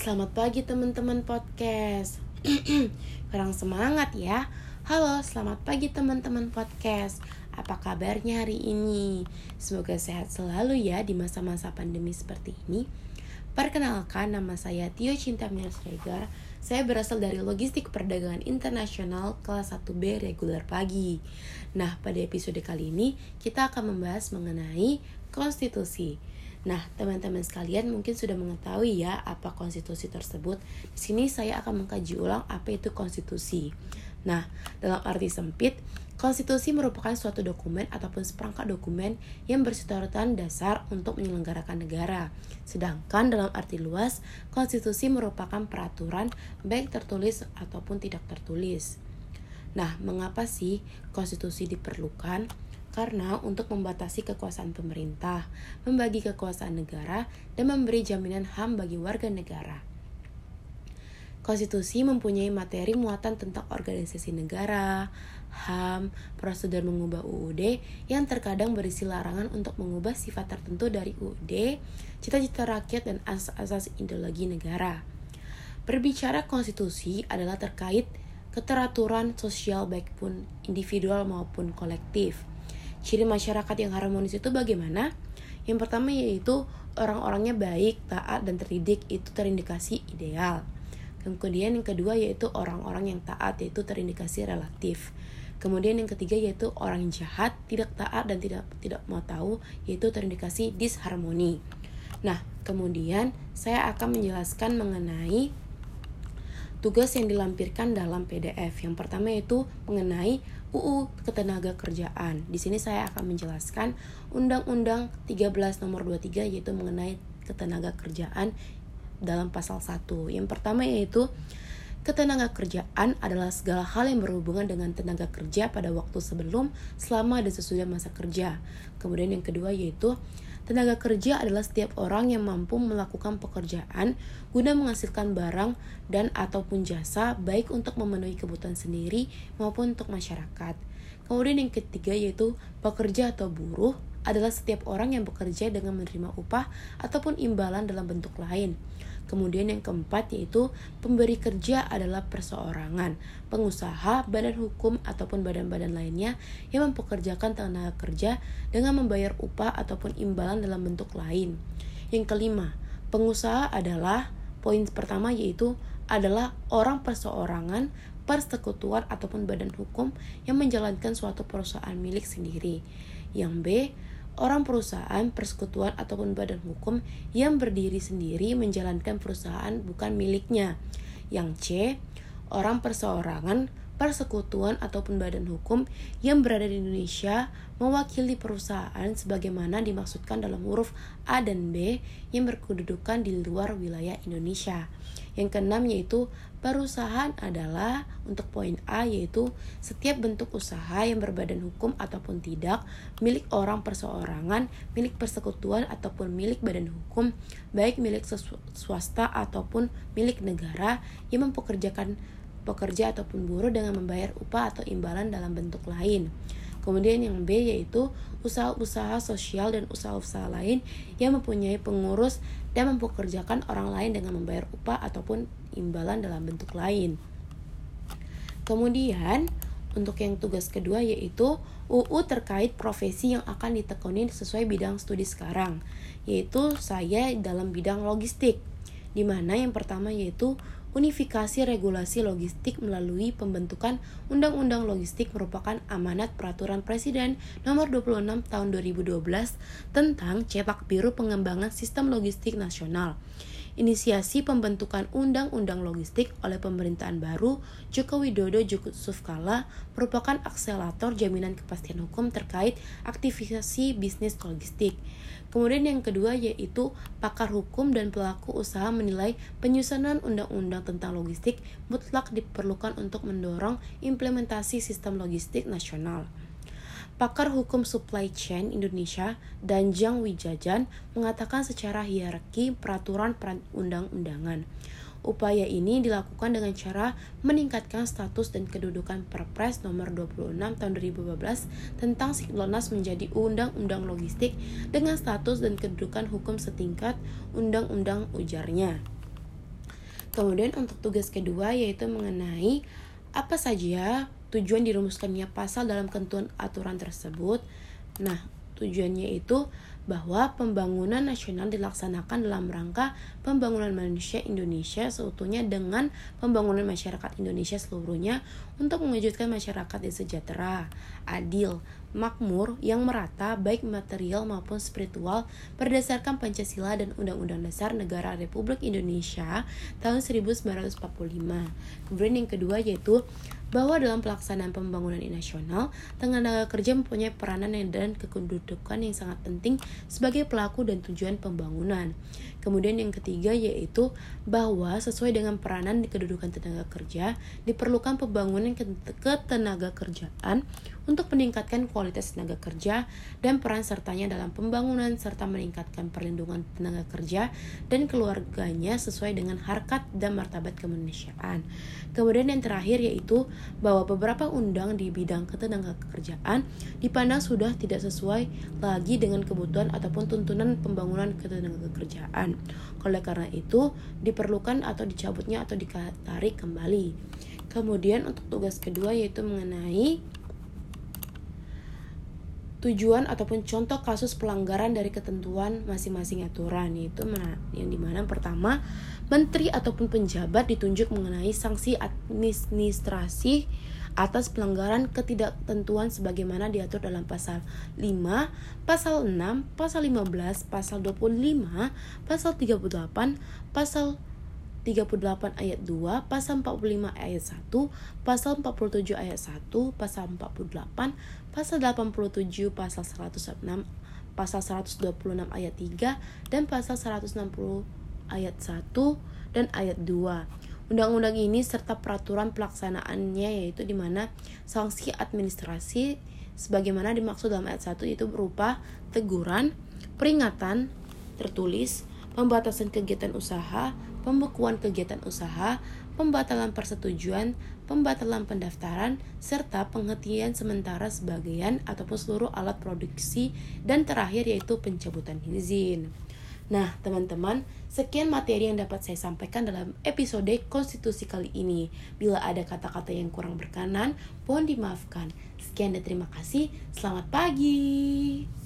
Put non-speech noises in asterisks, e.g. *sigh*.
Selamat pagi teman-teman podcast. *clears throat* Kurang semangat ya. Halo, selamat pagi teman-teman podcast. Apa kabarnya hari ini? Semoga sehat selalu ya di masa-masa pandemi seperti ini. Perkenalkan, nama saya Tio Cinta Regar. Saya berasal dari Logistik Perdagangan Internasional kelas 1B reguler pagi. Nah, pada episode kali ini kita akan membahas mengenai konstitusi. Nah, teman-teman sekalian mungkin sudah mengetahui ya apa konstitusi tersebut. Di sini saya akan mengkaji ulang apa itu konstitusi. Nah, dalam arti sempit, konstitusi merupakan suatu dokumen ataupun seperangkat dokumen yang bersifatan dasar untuk menyelenggarakan negara. Sedangkan dalam arti luas, konstitusi merupakan peraturan baik tertulis ataupun tidak tertulis. Nah, mengapa sih konstitusi diperlukan? Karena untuk membatasi kekuasaan pemerintah, membagi kekuasaan negara, dan memberi jaminan HAM bagi warga negara. Konstitusi mempunyai materi muatan tentang organisasi negara, HAM, prosedur mengubah UUD yang terkadang berisi larangan untuk mengubah sifat tertentu dari UUD, cita-cita rakyat dan asas-asas ideologi negara. Berbicara konstitusi adalah terkait keteraturan sosial baik pun individual maupun kolektif Ciri masyarakat yang harmonis itu bagaimana? Yang pertama yaitu orang-orangnya baik, taat, dan terdidik itu terindikasi ideal. Kemudian yang kedua yaitu orang-orang yang taat yaitu terindikasi relatif. Kemudian yang ketiga yaitu orang jahat, tidak taat dan tidak tidak mau tahu yaitu terindikasi disharmoni. Nah, kemudian saya akan menjelaskan mengenai tugas yang dilampirkan dalam PDF. Yang pertama yaitu mengenai UU Ketenaga Kerjaan. Di sini saya akan menjelaskan Undang-Undang 13 nomor 23 yaitu mengenai ketenaga kerjaan dalam pasal 1. Yang pertama yaitu Ketenaga kerjaan adalah segala hal yang berhubungan dengan tenaga kerja pada waktu sebelum, selama, dan sesudah masa kerja. Kemudian yang kedua yaitu Tenaga kerja adalah setiap orang yang mampu melakukan pekerjaan guna menghasilkan barang dan ataupun jasa baik untuk memenuhi kebutuhan sendiri maupun untuk masyarakat. Kemudian yang ketiga yaitu pekerja atau buruh adalah setiap orang yang bekerja dengan menerima upah ataupun imbalan dalam bentuk lain. Kemudian yang keempat yaitu pemberi kerja adalah perseorangan, pengusaha, badan hukum ataupun badan-badan lainnya yang mempekerjakan tenaga kerja dengan membayar upah ataupun imbalan dalam bentuk lain. Yang kelima, pengusaha adalah poin pertama yaitu adalah orang perseorangan, persekutuan ataupun badan hukum yang menjalankan suatu perusahaan milik sendiri. Yang B, orang perusahaan, persekutuan, ataupun badan hukum yang berdiri sendiri menjalankan perusahaan bukan miliknya. Yang C, orang perseorangan, persekutuan, ataupun badan hukum yang berada di Indonesia mewakili perusahaan sebagaimana dimaksudkan dalam huruf A dan B yang berkedudukan di luar wilayah Indonesia. Yang keenam yaitu perusahaan adalah untuk poin A yaitu setiap bentuk usaha yang berbadan hukum ataupun tidak milik orang perseorangan, milik persekutuan ataupun milik badan hukum, baik milik swasta ataupun milik negara yang mempekerjakan pekerja ataupun buruh dengan membayar upah atau imbalan dalam bentuk lain. Kemudian yang B yaitu usaha-usaha sosial dan usaha-usaha lain yang mempunyai pengurus dan mempekerjakan orang lain dengan membayar upah ataupun imbalan dalam bentuk lain. Kemudian untuk yang tugas kedua yaitu UU terkait profesi yang akan ditekuni sesuai bidang studi sekarang, yaitu saya dalam bidang logistik. Di mana yang pertama yaitu unifikasi regulasi logistik melalui pembentukan Undang-Undang Logistik merupakan amanat peraturan Presiden nomor 26 tahun 2012 tentang cetak biru pengembangan sistem logistik nasional. Inisiasi pembentukan Undang-Undang Logistik oleh pemerintahan baru Joko Widodo Yusuf Kala merupakan akselerator jaminan kepastian hukum terkait aktivisasi bisnis logistik. Kemudian yang kedua yaitu pakar hukum dan pelaku usaha menilai penyusunan undang-undang tentang logistik mutlak diperlukan untuk mendorong implementasi sistem logistik nasional. Pakar hukum supply chain Indonesia, Danjang Wijajan, mengatakan secara hierarki peraturan perundang-undangan. Upaya ini dilakukan dengan cara meningkatkan status dan kedudukan Perpres nomor 26 tahun 2012 tentang Siglonas menjadi Undang-Undang Logistik dengan status dan kedudukan hukum setingkat undang-undang ujarnya. Kemudian untuk tugas kedua yaitu mengenai apa saja tujuan dirumuskannya pasal dalam ketentuan aturan tersebut. Nah, tujuannya itu bahwa pembangunan nasional dilaksanakan dalam rangka pembangunan manusia Indonesia seutuhnya dengan pembangunan masyarakat Indonesia seluruhnya untuk mewujudkan masyarakat yang sejahtera, adil, makmur, yang merata baik material maupun spiritual berdasarkan Pancasila dan Undang-Undang Dasar Negara Republik Indonesia tahun 1945. Kemudian yang kedua yaitu bahwa dalam pelaksanaan pembangunan nasional, tenaga kerja mempunyai peranan dan kedudukan yang sangat penting sebagai pelaku dan tujuan pembangunan. Kemudian yang ketiga yaitu bahwa sesuai dengan peranan di kedudukan tenaga kerja, diperlukan pembangunan ketenaga kerjaan untuk meningkatkan kualitas tenaga kerja dan peran sertanya dalam pembangunan serta meningkatkan perlindungan tenaga kerja dan keluarganya sesuai dengan harkat dan martabat kemanusiaan. Kemudian yang terakhir yaitu bahwa beberapa undang di bidang ketenaga kerjaan dipandang sudah tidak sesuai lagi dengan kebutuhan ataupun tuntunan pembangunan ketenaga kerjaan. Oleh karena itu, diperlukan atau dicabutnya atau ditarik kembali. Kemudian untuk tugas kedua yaitu mengenai tujuan ataupun contoh kasus pelanggaran dari ketentuan masing-masing aturan. Yaitu mana? Yang di mana pertama menteri ataupun penjabat ditunjuk mengenai sanksi administrasi atas pelanggaran ketidaktentuan sebagaimana diatur dalam pasal 5, pasal 6, pasal 15, pasal 25, pasal 38, pasal 38 ayat 2, pasal 45 ayat 1, pasal 47 ayat 1, pasal 48, pasal 87, pasal 106, pasal 126 ayat 3, dan pasal 160 ayat 1 dan ayat 2. Undang-undang ini serta peraturan pelaksanaannya yaitu di mana sanksi administrasi sebagaimana dimaksud dalam ayat 1 itu berupa teguran, peringatan tertulis, pembatasan kegiatan usaha, pembekuan kegiatan usaha, pembatalan persetujuan, pembatalan pendaftaran, serta penghentian sementara sebagian ataupun seluruh alat produksi, dan terakhir yaitu pencabutan izin. Nah, teman-teman, sekian materi yang dapat saya sampaikan dalam episode konstitusi kali ini. Bila ada kata-kata yang kurang berkenan, mohon dimaafkan. Sekian dan terima kasih. Selamat pagi.